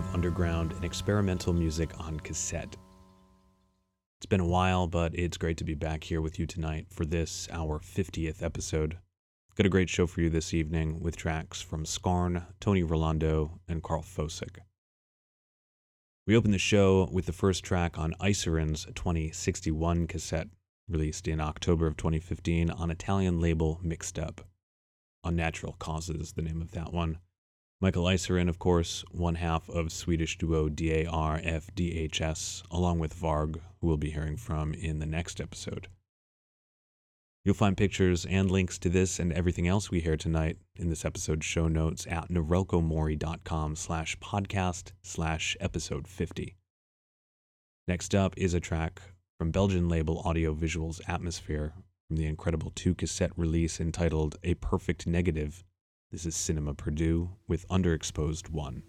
of underground and experimental music on cassette. It's been a while, but it's great to be back here with you tonight for this, our 50th episode. Got a great show for you this evening with tracks from Scarn, Tony Rolando, and Carl Fosik. We open the show with the first track on Iceren's 2061 cassette, released in October of 2015 on Italian label Mixed Up. Unnatural Causes, the name of that one. Michael Iceren, of course, one half of Swedish duo DARFDHS, along with Varg, who we'll be hearing from in the next episode. You'll find pictures and links to this and everything else we hear tonight in this episode's show notes at norelcomori.com slash podcast slash episode 50. Next up is a track from Belgian label Audio Visuals Atmosphere from the incredible two cassette release entitled A Perfect Negative. This is Cinema Purdue with Underexposed One.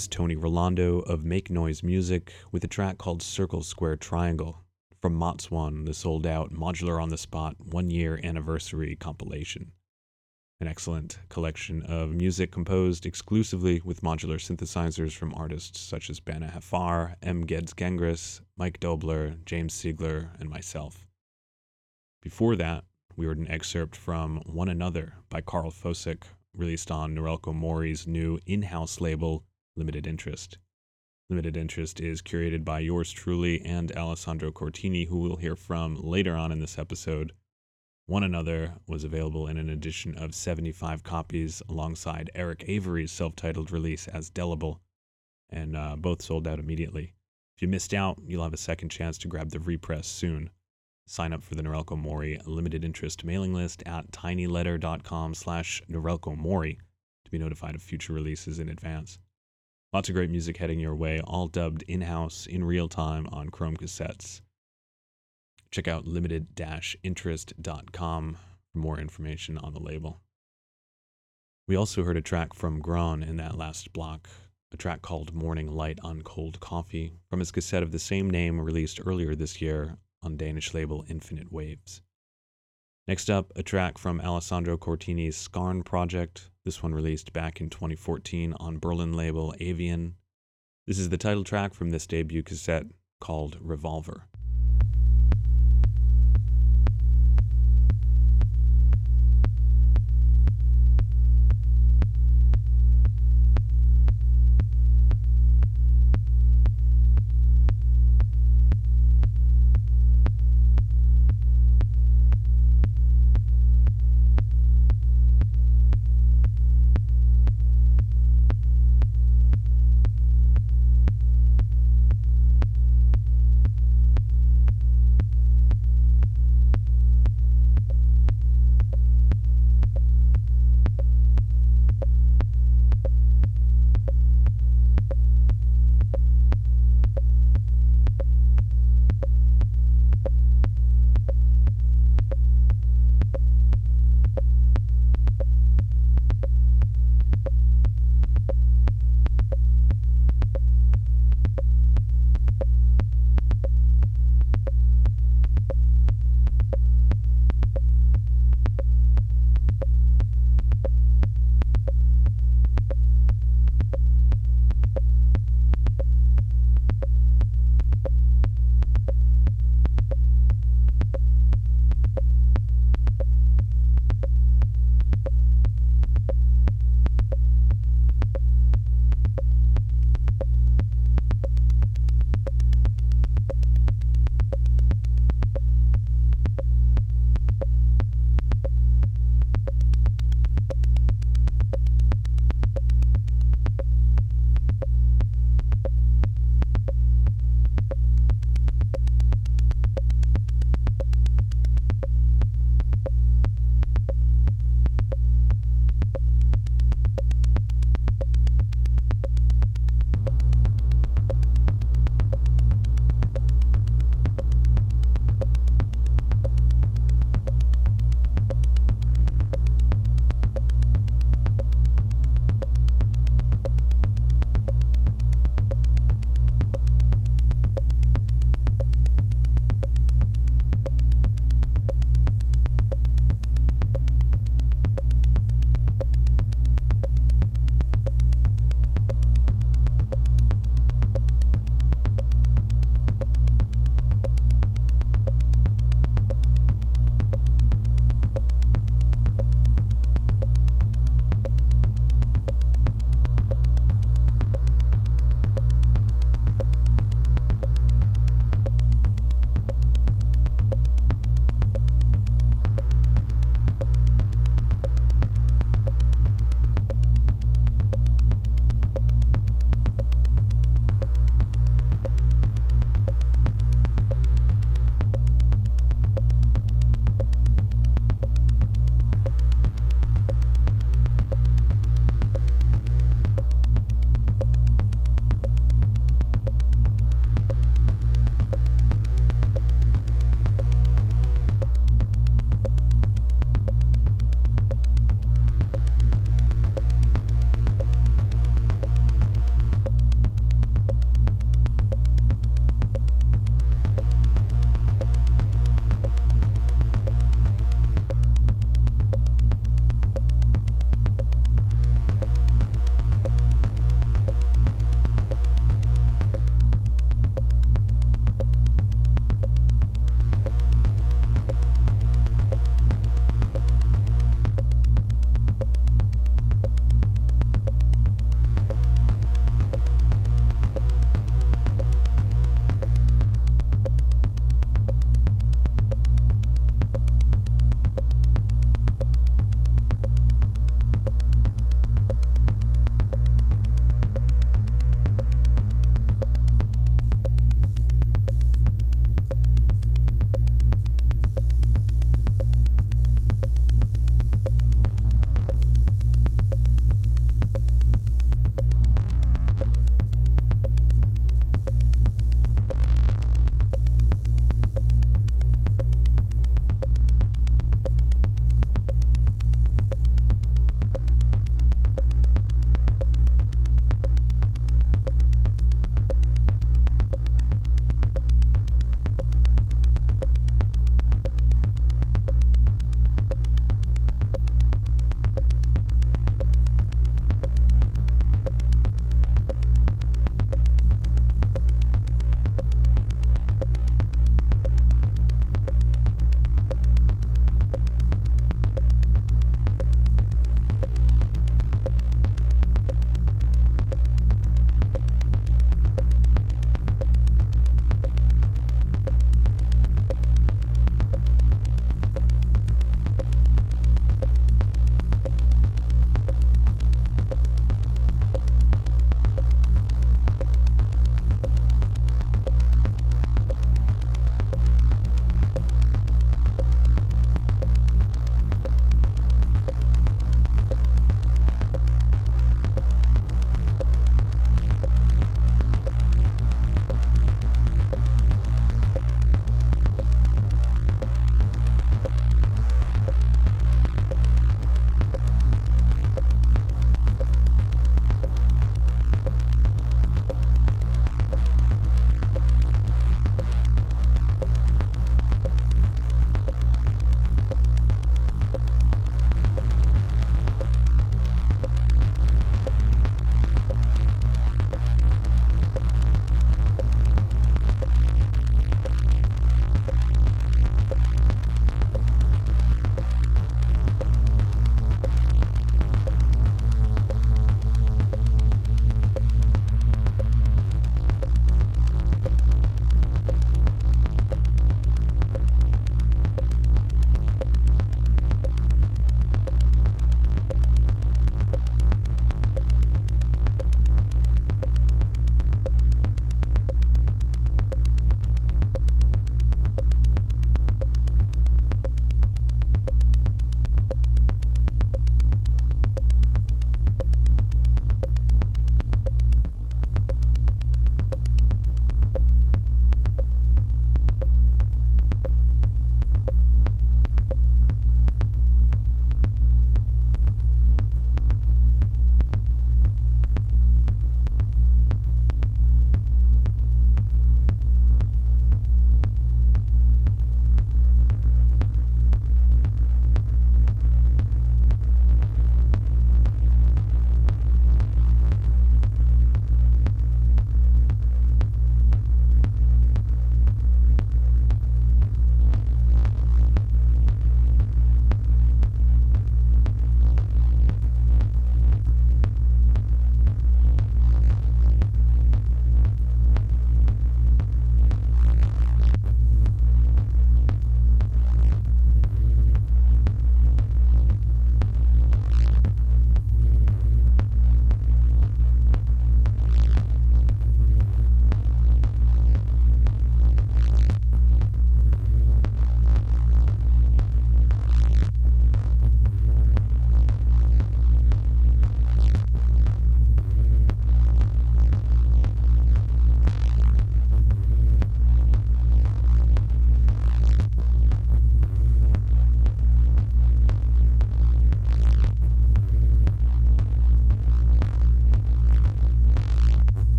Was Tony Rolando of Make Noise Music with a track called Circle Square Triangle from Motswan, the sold out Modular on the Spot one year anniversary compilation. An excellent collection of music composed exclusively with modular synthesizers from artists such as Bana Haffar, M. Geddes Gengras, Mike Dobler, James Siegler, and myself. Before that, we heard an excerpt from One Another by Carl Fosick, released on Norelco Mori's new in house label, Limited Interest. Limited Interest is curated by yours truly and Alessandro Cortini, who we'll hear from later on in this episode. One Another was available in an edition of 75 copies alongside Eric Avery's self titled release as Delible, and uh, both sold out immediately. If you missed out, you'll have a second chance to grab the repress soon. Sign up for the Norelco Mori limited interest mailing list at tinyletter.com slash Norelco Mori to be notified of future releases in advance. Lots of great music heading your way, all dubbed in house in real time on Chrome cassettes. Check out limited interest.com for more information on the label. We also heard a track from Gron in that last block, a track called Morning Light on Cold Coffee from his cassette of the same name released earlier this year on Danish label Infinite Waves. Next up, a track from Alessandro Cortini's Scarn project, this one released back in 2014 on Berlin label Avian. This is the title track from this debut cassette called Revolver.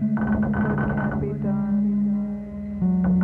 Nothing can be done.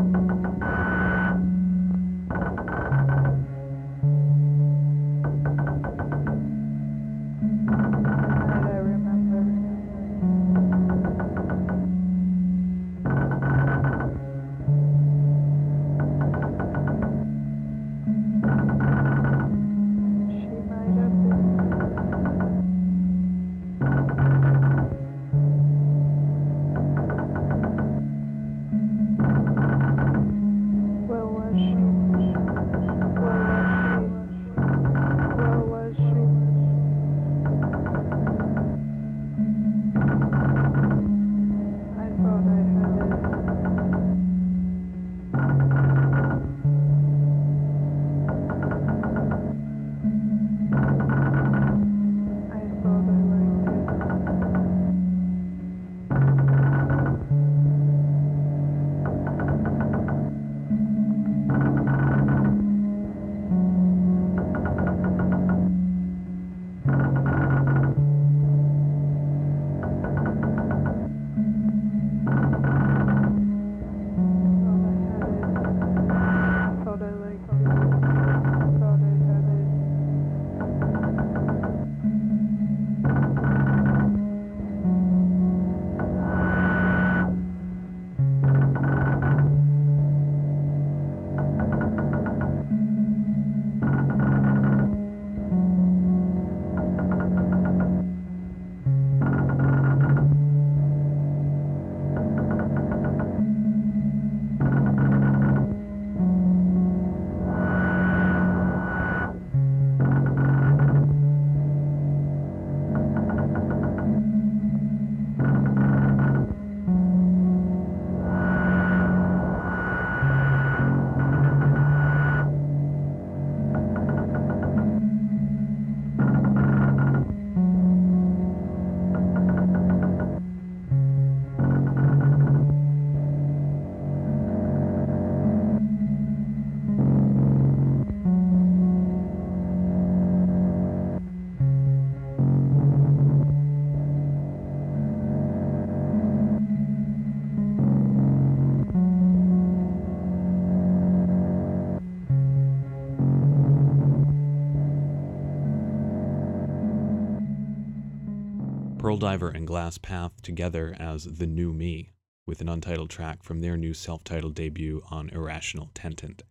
Diver and Glass Path together as The New Me, with an untitled track from their new self titled debut on Irrational Tentant.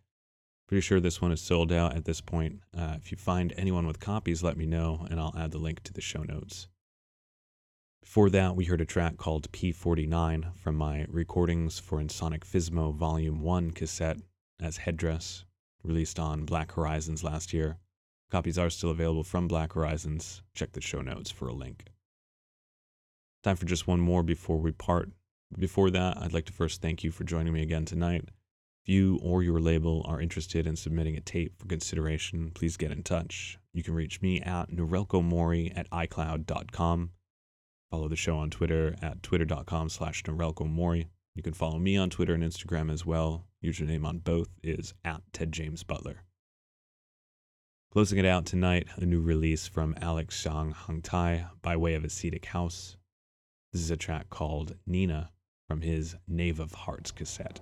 Pretty sure this one is sold out at this point. Uh, if you find anyone with copies, let me know, and I'll add the link to the show notes. Before that, we heard a track called P49 from my Recordings for Ensoniq Fizmo Volume 1 cassette as Headdress, released on Black Horizons last year. Copies are still available from Black Horizons. Check the show notes for a link. Time for just one more before we part. Before that, I'd like to first thank you for joining me again tonight. If you or your label are interested in submitting a tape for consideration, please get in touch. You can reach me at norelcomori at icloud.com. Follow the show on Twitter at twitter.com slash norelcomori. You can follow me on Twitter and Instagram as well. Username on both is at Ted James Butler. Closing it out tonight, a new release from Alex Zhang Hungtai by way of Ascetic House. This is a track called Nina from his Knave of Hearts cassette.